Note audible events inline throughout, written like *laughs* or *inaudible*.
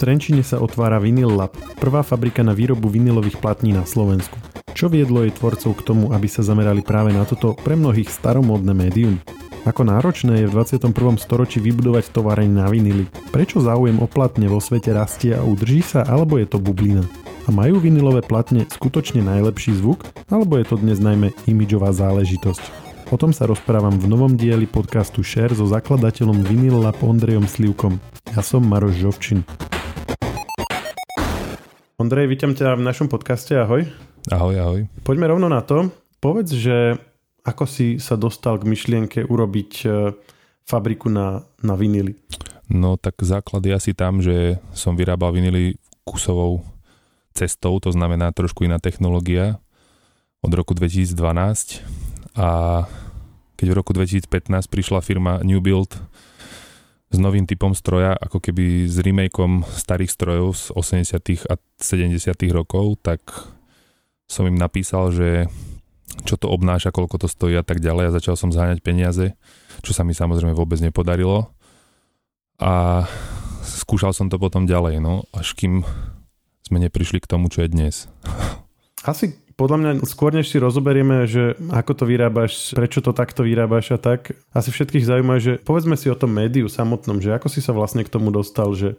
Trenčine sa otvára Vinyl Lab, prvá fabrika na výrobu vinilových platní na Slovensku. Čo viedlo jej tvorcov k tomu, aby sa zamerali práve na toto pre mnohých staromódne médium? Ako náročné je v 21. storočí vybudovať tovareň na vinily? Prečo záujem o platne vo svete rastie a udrží sa, alebo je to bublina? A majú vinilové platne skutočne najlepší zvuk, alebo je to dnes najmä imidžová záležitosť? O tom sa rozprávam v novom dieli podcastu Share so zakladateľom Vinyl Lab Ondrejom Slivkom. Ja som Maroš Žovčin. Ondrej, vítam ťa v našom podcaste, ahoj. Ahoj, ahoj. Poďme rovno na to. Povedz, že ako si sa dostal k myšlienke urobiť e, fabriku na, na vinily? No tak základ je asi tam, že som vyrábal vinily kusovou cestou, to znamená trošku iná technológia od roku 2012 a keď v roku 2015 prišla firma New Build s novým typom stroja, ako keby s remakeom starých strojov z 80. a 70. rokov, tak som im napísal, že čo to obnáša, koľko to stojí a tak ďalej a začal som zháňať peniaze, čo sa mi samozrejme vôbec nepodarilo. A skúšal som to potom ďalej, no, až kým sme neprišli k tomu, čo je dnes. Asi podľa mňa skôr než si rozoberieme, že ako to vyrábaš, prečo to takto vyrábaš a tak, asi všetkých zaujíma, že povedzme si o tom médiu samotnom, že ako si sa vlastne k tomu dostal, že,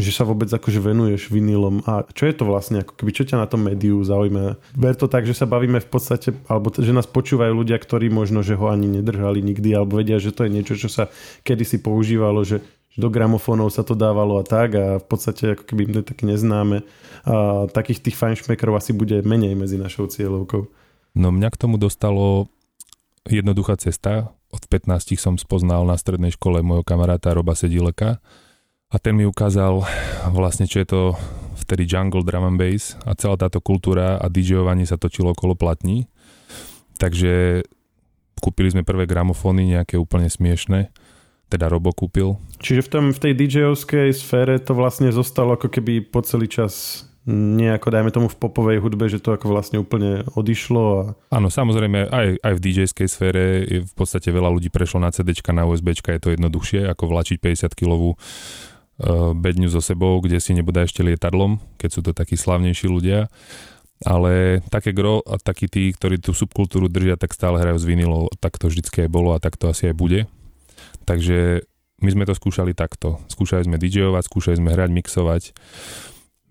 že sa vôbec akože venuješ vinilom a čo je to vlastne, ako keby čo ťa na tom médiu zaujíma. Ver to tak, že sa bavíme v podstate, alebo že nás počúvajú ľudia, ktorí možno, že ho ani nedržali nikdy, alebo vedia, že to je niečo, čo sa kedysi používalo, že do gramofónov sa to dávalo a tak a v podstate ako keby to tak neznáme. A takých tých fajnšmekrov asi bude menej medzi našou cieľovkou. No mňa k tomu dostalo jednoduchá cesta. Od 15 som spoznal na strednej škole môjho kamaráta Roba Sedileka a ten mi ukázal vlastne, čo je to vtedy jungle drum and bass a celá táto kultúra a DJovanie sa točilo okolo platní. Takže kúpili sme prvé gramofóny, nejaké úplne smiešné teda Robo kúpil. Čiže v, tom, v tej DJ-ovskej sfére to vlastne zostalo ako keby po celý čas nejako, dajme tomu v popovej hudbe, že to ako vlastne úplne odišlo. A... Áno, samozrejme, aj, aj v DJ-skej sfére je v podstate veľa ľudí prešlo na CD, na USB, je to jednoduchšie, ako vlačiť 50 kilovú uh, bedňu so sebou, kde si nebude ešte lietadlom, keď sú to takí slavnejší ľudia. Ale také gro a takí tí, ktorí tú subkultúru držia, tak stále hrajú s vinilou. Tak to vždycky aj bolo a tak to asi aj bude. Takže my sme to skúšali takto. Skúšali sme DJovať, skúšali sme hrať, mixovať.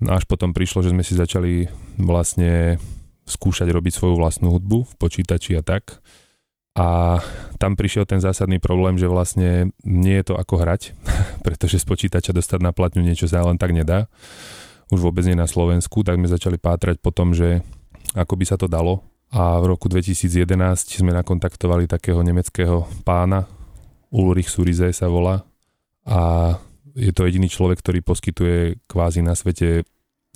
No až potom prišlo, že sme si začali vlastne skúšať robiť svoju vlastnú hudbu v počítači a tak. A tam prišiel ten zásadný problém, že vlastne nie je to ako hrať, *laughs* pretože z počítača dostať na platňu niečo sa len tak nedá. Už vôbec nie na Slovensku, tak sme začali pátrať po tom, že ako by sa to dalo. A v roku 2011 sme nakontaktovali takého nemeckého pána, Ulrich Surize sa volá a je to jediný človek, ktorý poskytuje kvázi na svete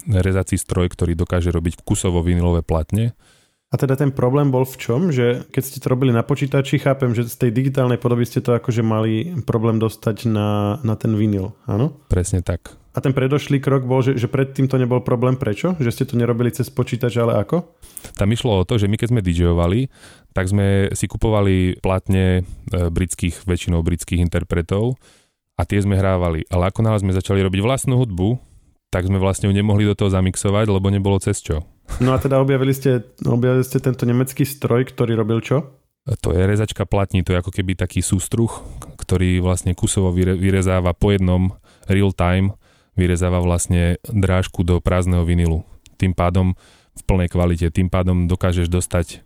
rezací stroj, ktorý dokáže robiť kusovo vinilové platne. A teda ten problém bol v čom? Že keď ste to robili na počítači, chápem, že z tej digitálnej podoby ste to akože mali problém dostať na, na ten vinyl, áno? Presne tak. A ten predošlý krok bol, že, že predtým to nebol problém. Prečo? Že ste to nerobili cez počítač, ale ako? Tam išlo o to, že my keď sme DJovali, tak sme si kupovali platne e, britských, väčšinou britských interpretov a tie sme hrávali. Ale ako náhle sme začali robiť vlastnú hudbu, tak sme vlastne ju nemohli do toho zamixovať, lebo nebolo cez čo. No a teda objavili ste, objavili ste tento nemecký stroj, ktorý robil čo? To je rezačka platní, to je ako keby taký sústruh, ktorý vlastne kusovo vyrezáva po jednom real time vyrezáva vlastne drážku do prázdneho vinilu. Tým pádom v plnej kvalite, tým pádom dokážeš dostať e,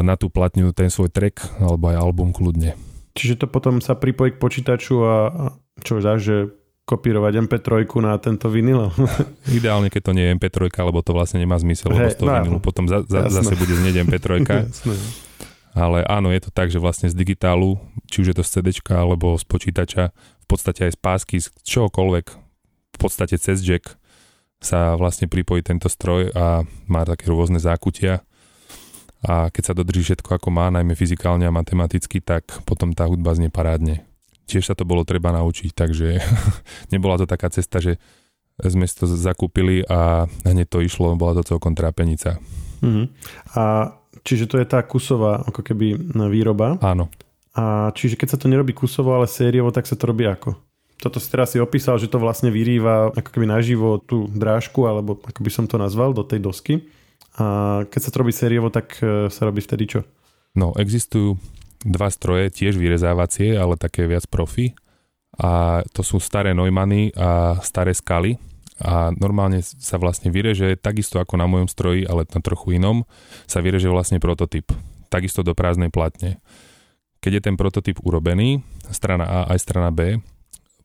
na tú platňu ten svoj track alebo aj album kľudne. Čiže to potom sa pripojí k počítaču a čo dáš, že kopírovať MP3 na tento vinyl? *laughs* Ideálne, keď to nie je MP3, lebo to vlastne nemá zmysel, lebo hey, z toho no, vinilu potom za, za, zase bude znieť MP3. *laughs* Ale áno, je to tak, že vlastne z digitálu, či už je to z CD alebo z počítača, v podstate aj z pásky, z čohokoľvek v podstate cez jack sa vlastne pripojí tento stroj a má také rôzne zákutia a keď sa dodrží všetko ako má, najmä fyzikálne a matematicky, tak potom tá hudba znie parádne. Tiež sa to bolo treba naučiť, takže *laughs* nebola to taká cesta, že sme si to zakúpili a hneď to išlo, bola to celkom trápenica. Uh-huh. A čiže to je tá kusová ako keby výroba? Áno. A čiže keď sa to nerobí kusovo, ale sériovo, tak sa to robí ako? Toto si teraz si opísal, že to vlastne vyrýva ako keby naživo tú drážku, alebo ako by som to nazval, do tej dosky. A keď sa to robí sériovo, tak e, sa robí vtedy čo? No, existujú dva stroje, tiež vyrezávacie, ale také viac profi. A to sú staré Neumanny a staré skaly. A normálne sa vlastne vyreže, takisto ako na mojom stroji, ale na trochu inom, sa vyreže vlastne prototyp. Takisto do prázdnej platne. Keď je ten prototyp urobený, strana A aj strana B,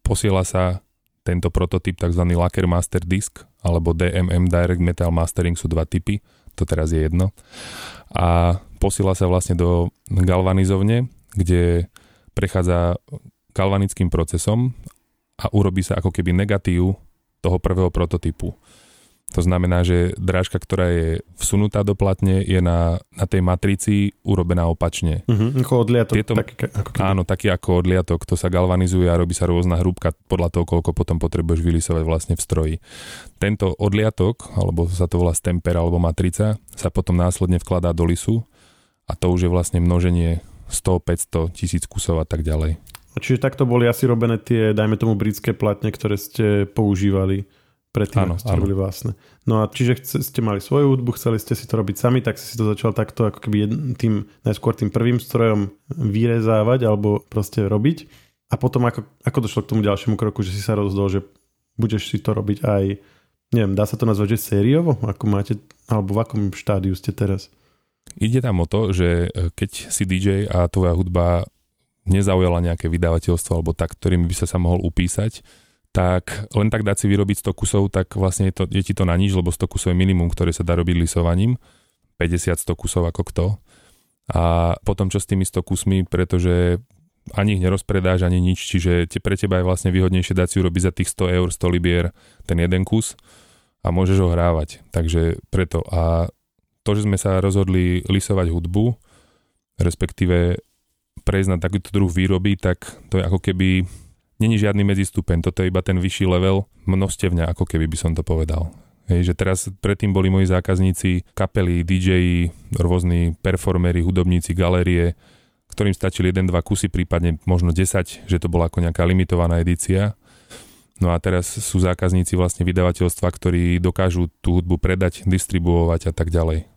posiela sa tento prototyp tzv. Lacquer Master Disk alebo DMM Direct Metal Mastering sú dva typy to teraz je jedno. A posiela sa vlastne do galvanizovne, kde prechádza galvanickým procesom a urobí sa ako keby negatív toho prvého prototypu. To znamená, že drážka, ktorá je vsunutá do platne, je na, na tej matrici urobená opačne. Uh-huh, ako odliatok. Tieto, taký, ako keby. Áno, taký ako odliatok. To sa galvanizuje a robí sa rôzna hrúbka podľa toho, koľko potom potrebuješ vylisovať vlastne v stroji. Tento odliatok, alebo sa to volá stemper alebo matrica, sa potom následne vkladá do lisu a to už je vlastne množenie 100, 500, tisíc kusov a tak ďalej. Čiže takto boli asi robené tie, dajme tomu, britské platne, ktoré ste používali predtým, áno, ste áno. robili vlastne. No a čiže ste mali svoju hudbu, chceli ste si to robiť sami, tak si to začal takto ako keby tým, najskôr tým prvým strojom vyrezávať alebo proste robiť. A potom ako, ako došlo k tomu ďalšiemu kroku, že si sa rozhodol, že budeš si to robiť aj, neviem, dá sa to nazvať, že sériovo? Ako máte, alebo v akom štádiu ste teraz? Ide tam o to, že e, keď si DJ a tvoja hudba nezaujala nejaké vydavateľstvo alebo tak, ktorým by sa sa mohol upísať, tak len tak dať si vyrobiť 100 kusov, tak vlastne je, to, je ti to na nič, lebo 100 kusov je minimum, ktoré sa dá robiť lisovaním. 50-100 kusov ako kto. A potom čo s tými 100 kusmi, pretože ani ich nerozpredáš, ani nič, čiže te, pre teba je vlastne výhodnejšie dať si urobiť za tých 100 eur, 100 libier ten jeden kus a môžeš ho hrávať. Takže preto. A to, že sme sa rozhodli lisovať hudbu, respektíve prejsť na takýto druh výroby, tak to je ako keby není žiadny medzistupeň, toto je iba ten vyšší level, množstevňa, ako keby by som to povedal. Hej, že teraz predtým boli moji zákazníci kapely, DJ, rôzni performery, hudobníci, galérie, ktorým stačili 1-2 kusy, prípadne možno 10, že to bola ako nejaká limitovaná edícia. No a teraz sú zákazníci vlastne vydavateľstva, ktorí dokážu tú hudbu predať, distribuovať a tak ďalej.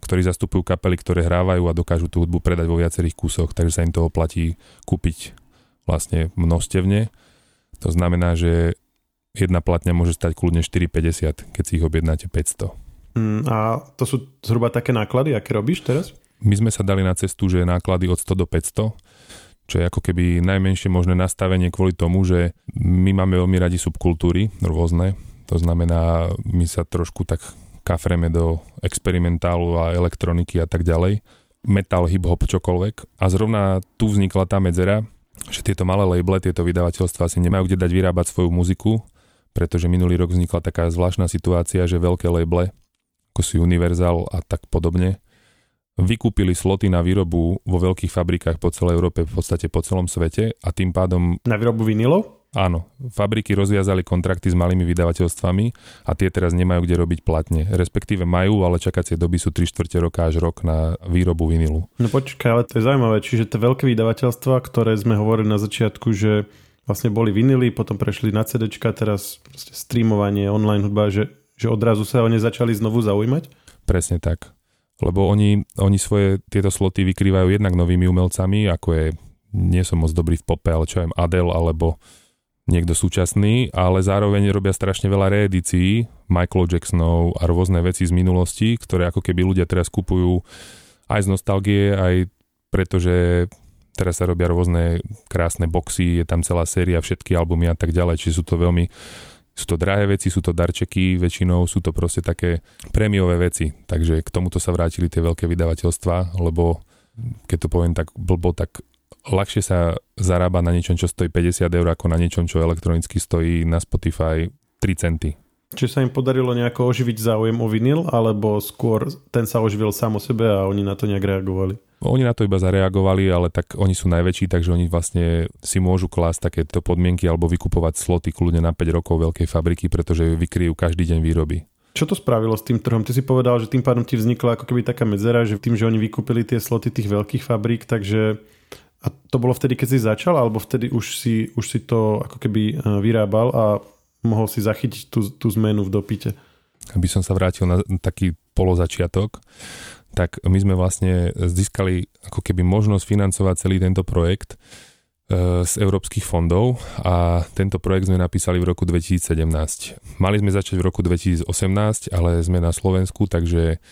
Ktorí zastupujú kapely, ktoré hrávajú a dokážu tú hudbu predať vo viacerých kusoch, takže sa im to oplatí kúpiť vlastne množstevne. To znamená, že jedna platňa môže stať kľudne 4,50, keď si ich objednáte 500. Mm, a to sú zhruba také náklady, aké robíš teraz? My sme sa dali na cestu, že náklady od 100 do 500, čo je ako keby najmenšie možné nastavenie kvôli tomu, že my máme veľmi radi subkultúry rôzne, to znamená, my sa trošku tak kafreme do experimentálu a elektroniky a tak ďalej, metal, hip-hop, čokoľvek. A zrovna tu vznikla tá medzera, že tieto malé labely, tieto vydavateľstva si nemajú kde dať vyrábať svoju muziku, pretože minulý rok vznikla taká zvláštna situácia, že veľké labely, ako sú Universal a tak podobne, vykúpili sloty na výrobu vo veľkých fabrikách po celej Európe, v podstate po celom svete a tým pádom... Na výrobu vinilov? Áno, fabriky rozviazali kontrakty s malými vydavateľstvami a tie teraz nemajú kde robiť platne. Respektíve majú, ale čakacie doby sú 3 čtvrte roka až rok na výrobu vinilu. No počkaj, ale to je zaujímavé. Čiže tie veľké vydavateľstva, ktoré sme hovorili na začiatku, že vlastne boli vinily, potom prešli na CD, teraz streamovanie, online hudba, že, že odrazu sa o ne začali znovu zaujímať? Presne tak. Lebo oni, oni svoje tieto sloty vykrývajú jednak novými umelcami, ako je, nie som moc dobrý v pope, ale čo aj Adele alebo niekto súčasný, ale zároveň robia strašne veľa reedícií Michael Jacksonov a rôzne veci z minulosti, ktoré ako keby ľudia teraz kupujú aj z nostalgie, aj pretože teraz sa robia rôzne krásne boxy, je tam celá séria, všetky albumy a tak ďalej, čiže sú to veľmi sú to drahé veci, sú to darčeky, väčšinou sú to proste také prémiové veci, takže k tomuto sa vrátili tie veľké vydavateľstva, lebo keď to poviem tak blbo, tak ľahšie sa zarába na niečom, čo stojí 50 eur, ako na niečom, čo elektronicky stojí na Spotify 3 centy. Či sa im podarilo nejako oživiť záujem o vinyl, alebo skôr ten sa oživil sám o sebe a oni na to nejak reagovali? Oni na to iba zareagovali, ale tak oni sú najväčší, takže oni vlastne si môžu klásť takéto podmienky alebo vykupovať sloty kľudne na 5 rokov veľkej fabriky, pretože vykryjú každý deň výroby. Čo to spravilo s tým trhom? Ty si povedal, že tým pádom ti vznikla ako keby taká medzera, že tým, že oni vykúpili tie sloty tých veľkých fabrík, takže A to bolo vtedy, keď si začal, alebo vtedy už si, už si to ako keby e, vyrábal a mohol si zachytiť tú, tú zmenu v dopite? Aby som sa vrátil na taký polozačiatok, tak my sme vlastne získali ako keby možnosť financovať celý tento projekt z európskych fondov a tento projekt sme napísali v roku 2017. Mali sme začať v roku 2018, ale sme na Slovensku, takže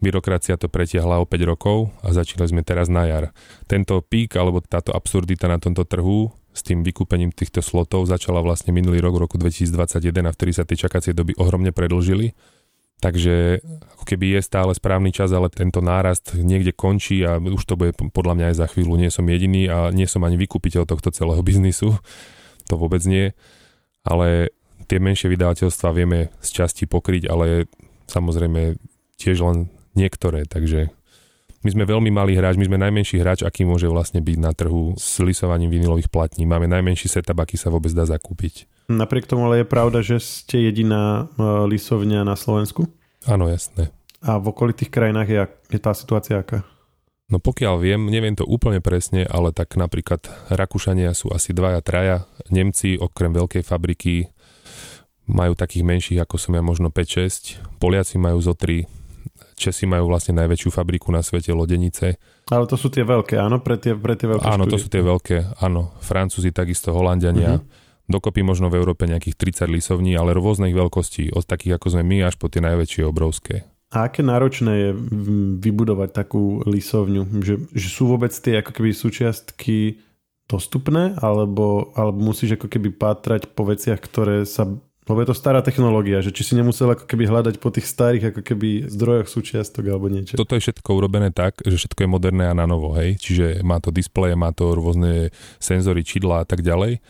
byrokracia to pretiahla o 5 rokov a začali sme teraz na jar. Tento pík alebo táto absurdita na tomto trhu s tým vykúpením týchto slotov začala vlastne minulý rok, v roku 2021 a vtedy sa tie čakacie doby ohromne predlžili Takže ako keby je stále správny čas, ale tento nárast niekde končí a už to bude podľa mňa aj za chvíľu. Nie som jediný a nie som ani vykupiteľ tohto celého *laughs* biznisu. To vôbec nie. Ale tie menšie vydavateľstva vieme z časti pokryť, ale samozrejme tiež len niektoré. Takže my sme veľmi malý hráč, my sme najmenší hráč, aký môže vlastne byť na trhu s lisovaním vinilových platní. Máme najmenší setup, aký sa vôbec dá zakúpiť. Napriek tomu ale je pravda, že ste jediná e, lisovňa na Slovensku? Áno, jasné. A v okolitých krajinách je, je tá situácia aká? No pokiaľ viem, neviem to úplne presne, ale tak napríklad Rakúšania sú asi dvaja, traja, Nemci okrem veľkej fabriky majú takých menších ako som ja možno 5-6, Poliaci majú zo 3, Česi majú vlastne najväčšiu fabriku na svete, Lodenice. Ale to sú tie veľké, áno? Pre tie, pre tie veľké Áno, štúdie. to sú tie veľké, áno. Francúzi, takisto Holandiania. Uh-huh dokopy možno v Európe nejakých 30 lisovní, ale rôznych veľkostí, od takých ako sme my až po tie najväčšie obrovské. A aké náročné je vybudovať takú lisovňu? Že, že sú vôbec tie ako keby súčiastky dostupné, alebo, alebo musíš ako keby pátrať po veciach, ktoré sa lebo je to stará technológia, že či si nemusel ako keby hľadať po tých starých ako keby zdrojoch súčiastok alebo niečo. Toto je všetko urobené tak, že všetko je moderné a na novo, hej. Čiže má to displeje, má to rôzne senzory, čidla a tak ďalej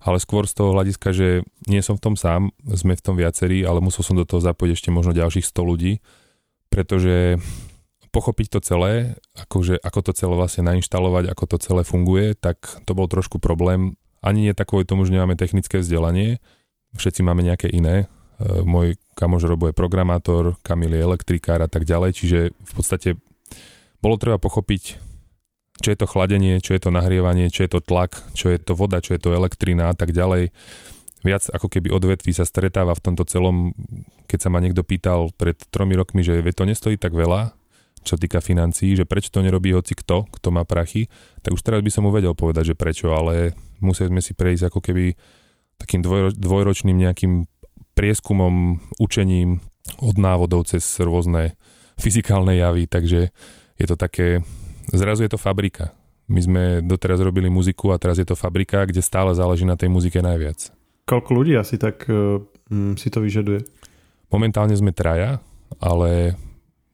ale skôr z toho hľadiska, že nie som v tom sám, sme v tom viacerí, ale musel som do toho zapojiť ešte možno ďalších 100 ľudí, pretože pochopiť to celé, akože, ako to celé vlastne nainštalovať, ako to celé funguje, tak to bol trošku problém. Ani nie takový tomu, že nemáme technické vzdelanie, všetci máme nejaké iné. E, môj kamož Robo je programátor, Kamil je elektrikár a tak ďalej, čiže v podstate bolo treba pochopiť čo je to chladenie, čo je to nahrievanie, čo je to tlak, čo je to voda, čo je to elektrina a tak ďalej. Viac ako keby odvetví sa stretáva v tomto celom, keď sa ma niekto pýtal pred tromi rokmi, že to nestojí tak veľa, čo týka financií, že prečo to nerobí hoci kto, kto má prachy, tak už teraz by som mu vedel povedať, že prečo, ale museli sme si prejsť ako keby takým dvojro, dvojročným nejakým prieskumom, učením od návodov cez rôzne fyzikálne javy, takže je to také zrazu je to fabrika. My sme doteraz robili muziku a teraz je to fabrika, kde stále záleží na tej muzike najviac. Koľko ľudí asi tak uh, si to vyžaduje? Momentálne sme traja, ale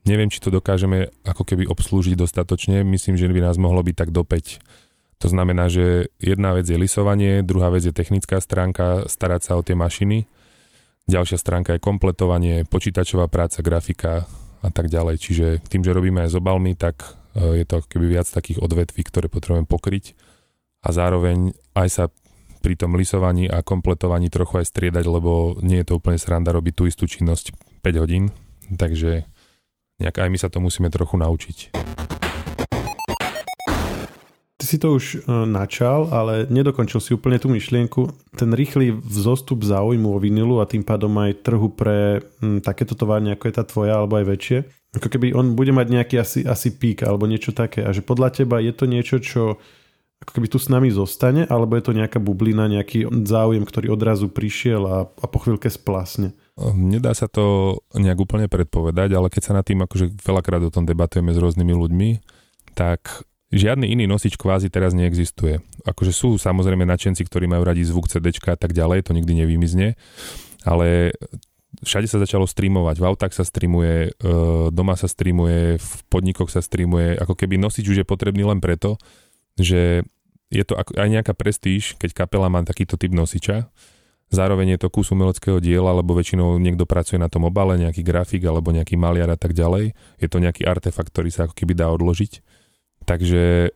neviem, či to dokážeme ako keby obslúžiť dostatočne. Myslím, že by nás mohlo byť tak do 5. To znamená, že jedna vec je lisovanie, druhá vec je technická stránka, starať sa o tie mašiny. Ďalšia stránka je kompletovanie, počítačová práca, grafika a tak ďalej. Čiže tým, že robíme aj s obalmi, tak je to keby viac takých odvetví, ktoré potrebujem pokryť a zároveň aj sa pri tom lisovaní a kompletovaní trochu aj striedať, lebo nie je to úplne sranda robiť tú istú činnosť 5 hodín, takže nejak aj my sa to musíme trochu naučiť. Ty si to už e, načal, ale nedokončil si úplne tú myšlienku. Ten rýchly vzostup záujmu o vinilu a tým pádom aj trhu pre takéto továrne, ako je tá tvoja, alebo aj väčšie, ako keby on bude mať nejaký asi, asi pík alebo niečo také a že podľa teba je to niečo, čo ako keby tu s nami zostane, alebo je to nejaká bublina, nejaký záujem, ktorý odrazu prišiel a, a po chvíľke splasne? Nedá sa to nejak úplne predpovedať, ale keď sa nad tým akože veľakrát o tom debatujeme s rôznymi ľuďmi, tak žiadny iný nosič kvázi teraz neexistuje. Akože sú samozrejme nadšenci, ktorí majú radi zvuk CD a tak ďalej, to nikdy nevymizne, ale všade sa začalo streamovať, v autách sa streamuje, e, doma sa streamuje, v podnikoch sa streamuje, ako keby nosič už je potrebný len preto, že je to aj nejaká prestíž, keď kapela má takýto typ nosiča, zároveň je to kus umeleckého diela, lebo väčšinou niekto pracuje na tom obale, nejaký grafik alebo nejaký maliar a tak ďalej. Je to nejaký artefakt, ktorý sa ako keby dá odložiť. Takže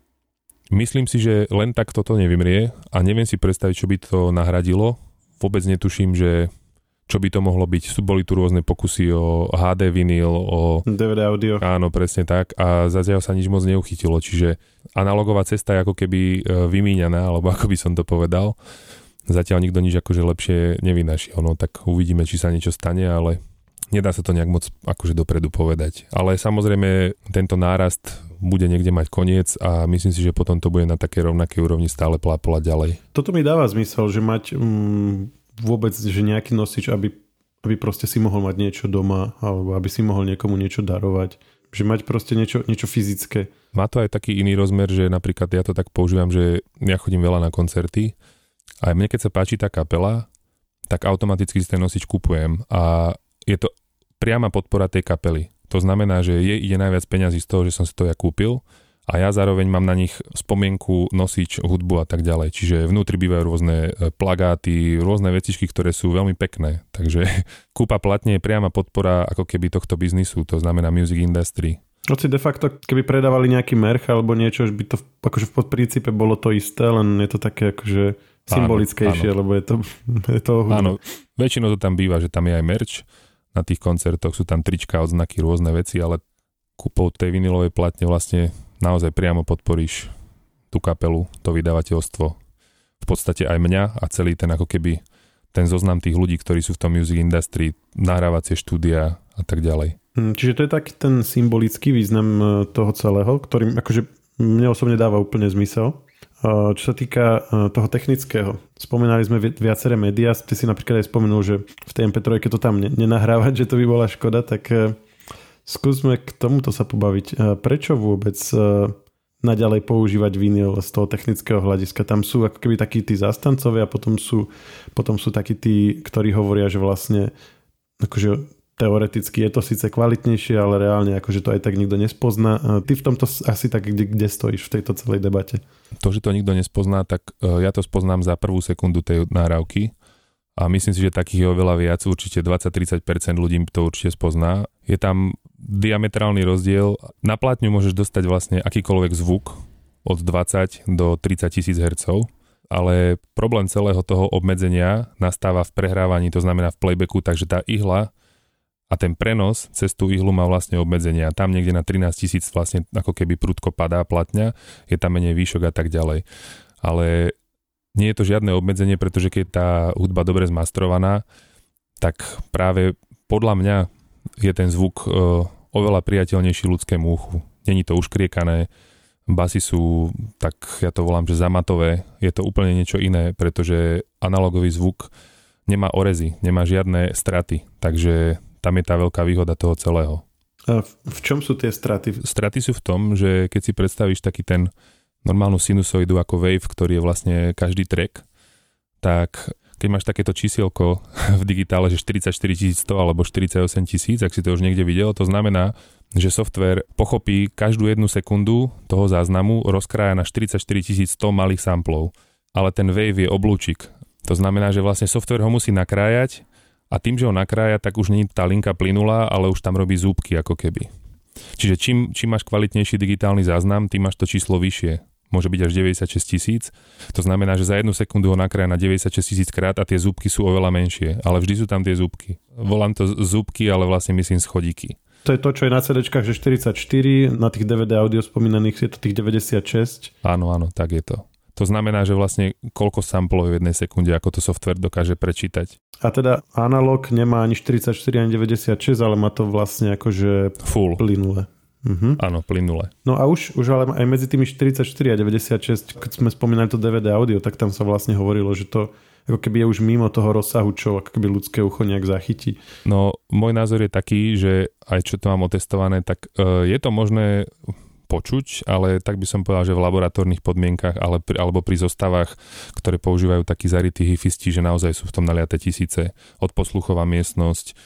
myslím si, že len tak toto nevymrie a neviem si predstaviť, čo by to nahradilo. Vôbec netuším, že čo by to mohlo byť. Boli tu rôzne pokusy o HD vinyl, o... DVD audio. Áno, presne tak. A zatiaľ sa nič moc neuchytilo, čiže analogová cesta je ako keby e, vymíňaná, alebo ako by som to povedal. Zatiaľ nikto nič akože lepšie nevynašiel, no tak uvidíme, či sa niečo stane, ale nedá sa to nejak moc akože dopredu povedať. Ale samozrejme tento nárast bude niekde mať koniec a myslím si, že potom to bude na také rovnakej úrovni stále plápolať ďalej. Toto mi dáva zmysel, že mať mm, vôbec, že nejaký nosič, aby, aby proste si mohol mať niečo doma alebo aby si mohol niekomu niečo darovať. Že mať proste niečo, niečo fyzické. Má to aj taký iný rozmer, že napríklad ja to tak používam, že ja chodím veľa na koncerty a mne keď sa páči tá kapela, tak automaticky si ten nosič kupujem a je to priama podpora tej kapely. To znamená, že jej ide najviac peňazí z toho, že som si to ja kúpil a ja zároveň mám na nich spomienku, nosič, hudbu a tak ďalej. Čiže vnútri bývajú rôzne e, plagáty, rôzne vecičky, ktoré sú veľmi pekné. *laughs* Takže kúpa platne je priama podpora ako keby tohto biznisu, to znamená music industry. Hoci de facto, keby predávali nejaký merch alebo niečo, by to akože v princípe bolo to isté, len je to také akože symbolickejšie, áno, áno. lebo je to, *laughs* je to hudba. Áno, väčšinou to tam býva, že tam je aj merch, na tých koncertoch sú tam trička, odznaky, rôzne veci, ale kúpou tej vinilovej platne vlastne naozaj priamo podporíš tú kapelu, to vydavateľstvo. V podstate aj mňa a celý ten ako keby ten zoznam tých ľudí, ktorí sú v tom music industry, nahrávacie štúdia a tak ďalej. Hm, čiže to je taký ten symbolický význam e, toho celého, ktorý akože mne osobne dáva úplne zmysel. E, čo sa týka e, toho technického, spomínali sme viaceré médiá, ty si napríklad aj spomenul, že v tej MP3 to tam nenahrávať, *laughs* že to by bola škoda, tak Skúsme k tomuto sa pobaviť. E, prečo vôbec e, naďalej používať vinyl z toho technického hľadiska? Tam sú ako keby takí tí zastancovia a potom sú, potom sú takí tí, ktorí hovoria, že vlastne akože teoreticky je to síce kvalitnejšie, ale reálne akože to aj tak nikto nespozná. E, ty v tomto asi tak kde, kde stojíš v tejto celej debate? To, že to nikto nespozná, tak ja to spoznám za prvú sekundu tej nahrávky a myslím si, že takých je oveľa viac, určite 20-30% ľudí to určite spozná. Je tam diametrálny rozdiel. Na plátňu môžeš dostať vlastne akýkoľvek zvuk od 20 do 30 tisíc Hz, ale problém celého toho obmedzenia nastáva v prehrávaní, to znamená v playbacku, takže tá ihla a ten prenos cez tú ihlu má vlastne obmedzenia. Tam niekde na 13 tisíc vlastne ako keby prudko padá platňa, je tam menej výšok a tak ďalej. Ale nie je to žiadne obmedzenie, pretože keď tá hudba dobre zmastrovaná, tak práve podľa mňa je ten zvuk e, oveľa priateľnejší ľudskému uchu. Není to uškriekané, basy sú, tak ja to volám, že zamatové. Je to úplne niečo iné, pretože analogový zvuk nemá orezy, nemá žiadne straty, takže tam je tá veľká výhoda toho celého. A v čom sú tie straty? Straty sú v tom, že keď si predstavíš taký ten normálnu sinusoidu ako wave, ktorý je vlastne každý track, tak keď máš takéto čísielko *laughs* v digitále, že 44 100 alebo 48 tisíc, ak si to už niekde videl, to znamená, že software pochopí každú jednu sekundu toho záznamu, rozkrája na 44 100 malých samplov. Ale ten wave je oblúčik. To znamená, že vlastne software ho musí nakrájať a tým, že ho nakrája, tak už nie tá linka plynulá, ale už tam robí zúbky ako keby. Čiže čím, čím máš kvalitnejší digitálny záznam, tým máš to číslo vyššie môže byť až 96 tisíc. To znamená, že za jednu sekundu ho nakrája na 96 tisíc krát a tie zúbky sú oveľa menšie, ale vždy sú tam tie zúbky. Volám to zúbky, ale vlastne myslím schodíky. To je to, čo je na CD, že 44, na tých DVD audio spomínaných je to tých 96. Áno, áno, tak je to. To znamená, že vlastne koľko samplov v jednej sekunde, ako to software dokáže prečítať. A teda analog nemá ani 44, ani 96, ale má to vlastne akože full. plynule. Uh-huh. Áno, plynule. No a už, už ale aj medzi tými 44 a 96, keď sme spomínali to DVD audio, tak tam sa vlastne hovorilo, že to ako keby je už mimo toho rozsahu, čo ako keby ľudské ucho nejak zachytí. No, môj názor je taký, že aj čo to mám otestované, tak uh, je to možné počuť, ale tak by som povedal, že v laboratórnych podmienkach ale, alebo pri zostavách, ktoré používajú takí zarytí hifisti, že naozaj sú v tom naliate tisíce. Odposluchová miestnosť,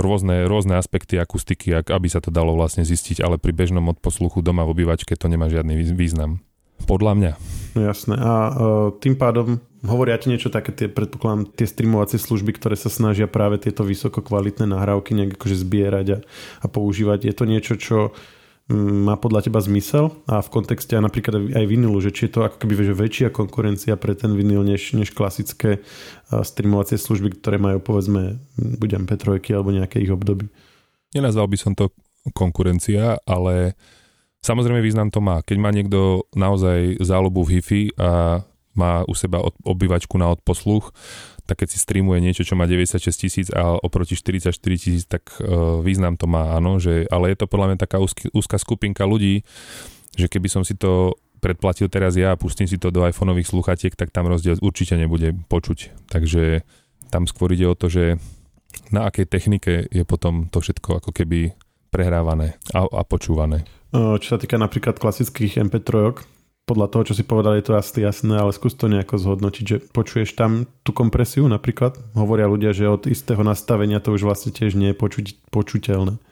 rôzne, rôzne aspekty akustiky, ak, aby sa to dalo vlastne zistiť, ale pri bežnom odposluchu doma v obývačke to nemá žiadny význam. Podľa mňa. No jasné. A uh, tým pádom hovoria ti niečo také, tie, predpokladám, tie streamovacie služby, ktoré sa snažia práve tieto vysoko kvalitné nahrávky nejak akože zbierať a, a používať. Je to niečo, čo má podľa teba zmysel a v kontexte napríklad aj vinilu, že či je to ako keby že väčšia konkurencia pre ten vinil než, než klasické streamovacie služby, ktoré majú povedzme buď MP3 alebo nejaké ich obdoby. Nenazval by som to konkurencia, ale samozrejme význam to má. Keď má niekto naozaj záľubu v HIFI a má u seba obývačku na odposluch, tak keď si streamuje niečo, čo má 96 tisíc a oproti 44 tisíc, tak uh, význam to má, áno, že, ale je to podľa mňa taká úzky, úzka skupinka ľudí, že keby som si to predplatil teraz ja a pustím si to do iPhoneových sluchatiek, tak tam rozdiel určite nebude počuť. Takže tam skôr ide o to, že na akej technike je potom to všetko ako keby prehrávané a, a počúvané. Čo sa týka napríklad klasických MP3, podľa toho, čo si povedal, je to asi jasné, ale skús to nejako zhodnotiť, že počuješ tam tú kompresiu napríklad? Hovoria ľudia, že od istého nastavenia to už vlastne tiež nie je počuť, počuteľné.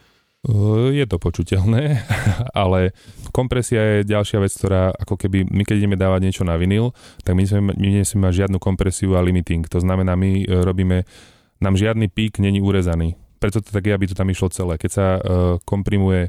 Je to počuteľné, *laughs* ale kompresia je ďalšia vec, ktorá ako keby my keď ideme dávať niečo na vinyl, tak my, sme, mať žiadnu kompresiu a limiting. To znamená, my e, robíme, nám žiadny pík není urezaný. Preto to tak je, aby to tam išlo celé. Keď sa uh, komprimuje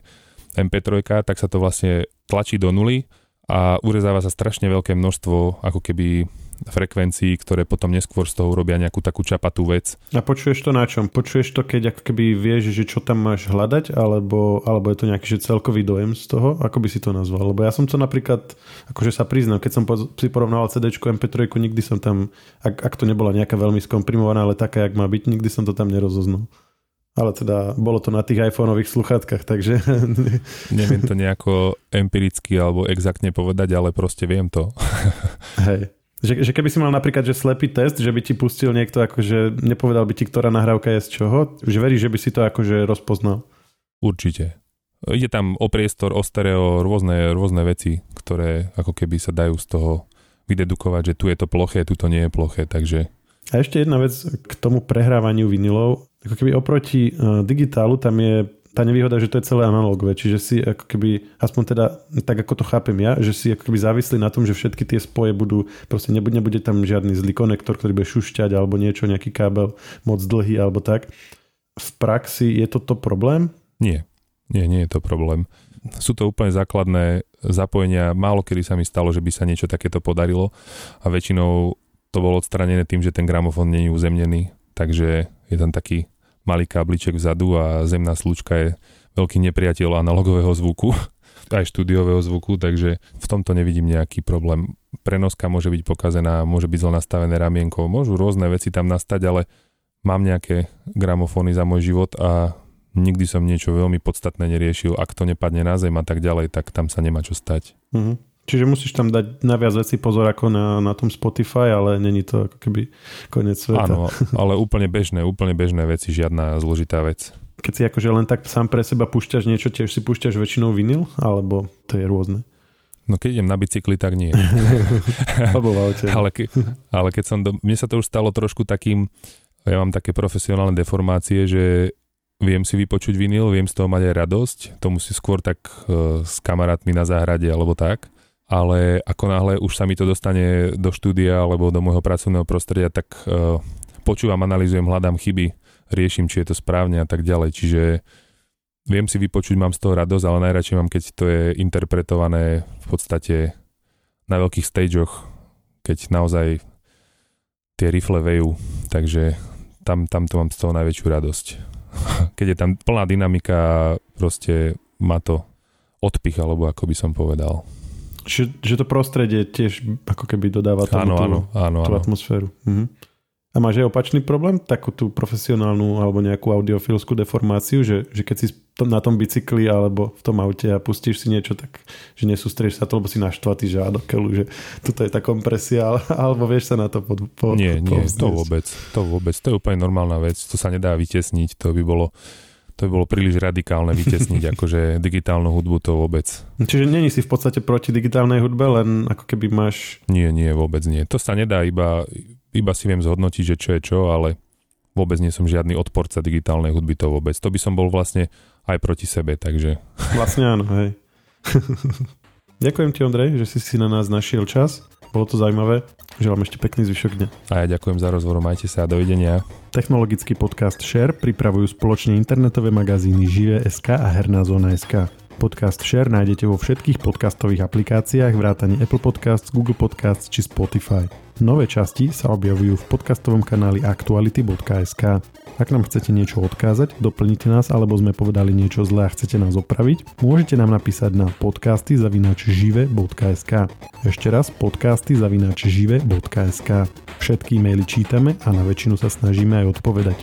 MP3, tak sa to vlastne tlačí do nuly a urezáva sa strašne veľké množstvo ako keby frekvencií, ktoré potom neskôr z toho urobia nejakú takú čapatú vec. A počuješ to na čom? Počuješ to, keď ako keby vieš, že čo tam máš hľadať, alebo, alebo je to nejaký že celkový dojem z toho? Ako by si to nazval? Lebo ja som to napríklad, akože sa priznám, keď som si porovnával CD MP3, nikdy som tam, ak, ak to nebola nejaká veľmi skomprimovaná, ale taká, jak má byť, nikdy som to tam nerozoznal. Ale teda bolo to na tých iPhoneových sluchátkach, takže... *laughs* Neviem to nejako empiricky alebo exaktne povedať, ale proste viem to. *laughs* Hej. Že, že keby si mal napríklad že slepý test, že by ti pustil niekto, akože nepovedal by ti, ktorá nahrávka je z čoho, že veríš, že by si to akože rozpoznal? Určite. Ide tam o priestor, o stereo, rôzne, rôzne veci, ktoré ako keby sa dajú z toho vydedukovať, že tu je to ploché, tu to nie je ploché, takže... A ešte jedna vec k tomu prehrávaniu vinilov ako keby oproti uh, digitálu tam je tá nevýhoda, že to je celé analogové, čiže si ako keby, aspoň teda tak ako to chápem ja, že si ako keby závislí na tom, že všetky tie spoje budú, proste nebude, nebude tam žiadny zlý konektor, ktorý bude šušťať alebo niečo, nejaký kábel moc dlhý alebo tak. V praxi je toto problém? Nie, nie, nie je to problém. Sú to úplne základné zapojenia. Málo kedy sa mi stalo, že by sa niečo takéto podarilo a väčšinou to bolo odstranené tým, že ten gramofón je uzemnený, takže je tam taký malý kábliček vzadu a zemná slučka je veľký nepriateľ analogového zvuku, *laughs* aj štúdiového zvuku, takže v tomto nevidím nejaký problém. Prenoska môže byť pokazená, môže byť zle nastavené ramienko, môžu rôzne veci tam nastať, ale mám nejaké gramofóny za môj život a nikdy som niečo veľmi podstatné neriešil. Ak to nepadne na zem a tak ďalej, tak tam sa nemá čo stať. Mm-hmm. Čiže musíš tam dať na viac veci pozor ako na, na tom Spotify, ale není to ako keby koniec sveta. Áno, ale úplne bežné, úplne bežné veci, žiadna zložitá vec. Keď si akože len tak sám pre seba púšťaš niečo, tiež si púšťaš väčšinou vinyl, alebo to je rôzne? No keď idem na bicykli, tak nie. *laughs* Ale, ke, ale keď som, do, mne sa to už stalo trošku takým, ja mám také profesionálne deformácie, že viem si vypočuť vinyl, viem z toho mať aj radosť, to musí skôr tak uh, s kamarátmi na záhrade alebo tak ale ako náhle už sa mi to dostane do štúdia alebo do môjho pracovného prostredia, tak uh, počúvam, analýzujem, hľadám chyby, riešim, či je to správne a tak ďalej. Čiže viem si vypočuť, mám z toho radosť, ale najradšej mám, keď to je interpretované v podstate na veľkých stageoch, keď naozaj tie rifle vejú, takže tam, tam to mám z toho najväčšiu radosť. *laughs* keď je tam plná dynamika proste má to odpich, alebo ako by som povedal. Že, že to prostredie tiež ako keby dodáva tomu áno, tú, áno, áno, tú áno. atmosféru. Mhm. A máš aj opačný problém? Takú tú profesionálnu alebo nejakú audiofilskú deformáciu, že, že keď si na tom bicykli alebo v tom aute a pustíš si niečo, tak že nesústrieš sa to, lebo si naštvatý, že keľu, že toto je tá kompresia, alebo vieš sa na to pod, po, Nie, nie, to vôbec, to vôbec, to je úplne normálna vec, to sa nedá vytesniť, to by bolo to by bolo príliš radikálne vytesniť, *laughs* akože digitálnu hudbu to vôbec. Čiže není si v podstate proti digitálnej hudbe, len ako keby máš... Nie, nie, vôbec nie. To sa nedá, iba, iba si viem zhodnotiť, že čo je čo, ale vôbec nie som žiadny odporca digitálnej hudby, to vôbec. To by som bol vlastne aj proti sebe, takže... Vlastne áno, hej. *laughs* Ďakujem ti, Ondrej, že si si na nás našiel čas. Bolo to zaujímavé. Želám ešte pekný zvyšok dňa. A ja ďakujem za rozhovor, majte sa a dovidenia. Technologický podcast Share pripravujú spoločne internetové magazíny Žive.sk a Herná zóna.sk. Podcast Share nájdete vo všetkých podcastových aplikáciách vrátane Apple Podcasts, Google Podcasts či Spotify. Nové časti sa objavujú v podcastovom kanáli aktuality.sk. Ak nám chcete niečo odkázať, doplnite nás alebo sme povedali niečo zlé a chcete nás opraviť, môžete nám napísať na podcasty zavinačžive.sk. Ešte raz podcasty zavinačžive.sk. Všetky e-maily čítame a na väčšinu sa snažíme aj odpovedať.